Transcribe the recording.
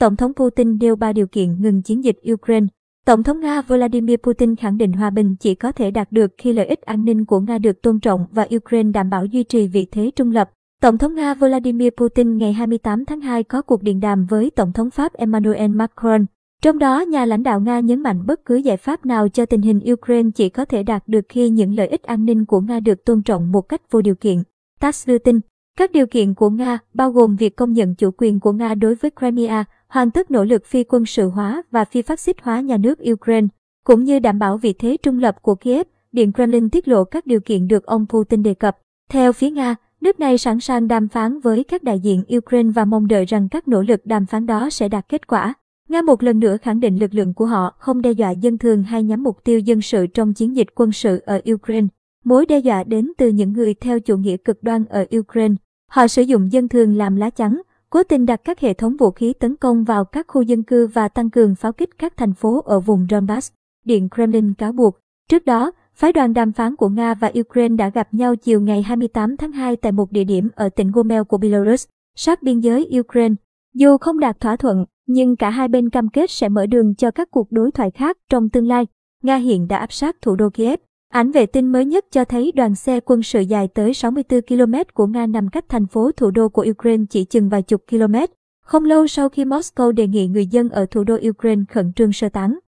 Tổng thống Putin nêu ba điều kiện ngừng chiến dịch Ukraine. Tổng thống Nga Vladimir Putin khẳng định hòa bình chỉ có thể đạt được khi lợi ích an ninh của Nga được tôn trọng và Ukraine đảm bảo duy trì vị thế trung lập. Tổng thống Nga Vladimir Putin ngày 28 tháng 2 có cuộc điện đàm với Tổng thống Pháp Emmanuel Macron. Trong đó, nhà lãnh đạo Nga nhấn mạnh bất cứ giải pháp nào cho tình hình Ukraine chỉ có thể đạt được khi những lợi ích an ninh của Nga được tôn trọng một cách vô điều kiện. TASS đưa tin, các điều kiện của Nga, bao gồm việc công nhận chủ quyền của Nga đối với Crimea, hoàn tất nỗ lực phi quân sự hóa và phi phát xít hóa nhà nước Ukraine, cũng như đảm bảo vị thế trung lập của Kiev, Điện Kremlin tiết lộ các điều kiện được ông Putin đề cập. Theo phía Nga, nước này sẵn sàng đàm phán với các đại diện Ukraine và mong đợi rằng các nỗ lực đàm phán đó sẽ đạt kết quả. Nga một lần nữa khẳng định lực lượng của họ không đe dọa dân thường hay nhắm mục tiêu dân sự trong chiến dịch quân sự ở Ukraine. Mối đe dọa đến từ những người theo chủ nghĩa cực đoan ở Ukraine. Họ sử dụng dân thường làm lá chắn, cố tình đặt các hệ thống vũ khí tấn công vào các khu dân cư và tăng cường pháo kích các thành phố ở vùng Donbass, Điện Kremlin cáo buộc. Trước đó, phái đoàn đàm phán của Nga và Ukraine đã gặp nhau chiều ngày 28 tháng 2 tại một địa điểm ở tỉnh Gomel của Belarus, sát biên giới Ukraine. Dù không đạt thỏa thuận, nhưng cả hai bên cam kết sẽ mở đường cho các cuộc đối thoại khác trong tương lai. Nga hiện đã áp sát thủ đô Kiev. Ảnh vệ tinh mới nhất cho thấy đoàn xe quân sự dài tới 64 km của Nga nằm cách thành phố thủ đô của Ukraine chỉ chừng vài chục km. Không lâu sau khi Moscow đề nghị người dân ở thủ đô Ukraine khẩn trương sơ tán.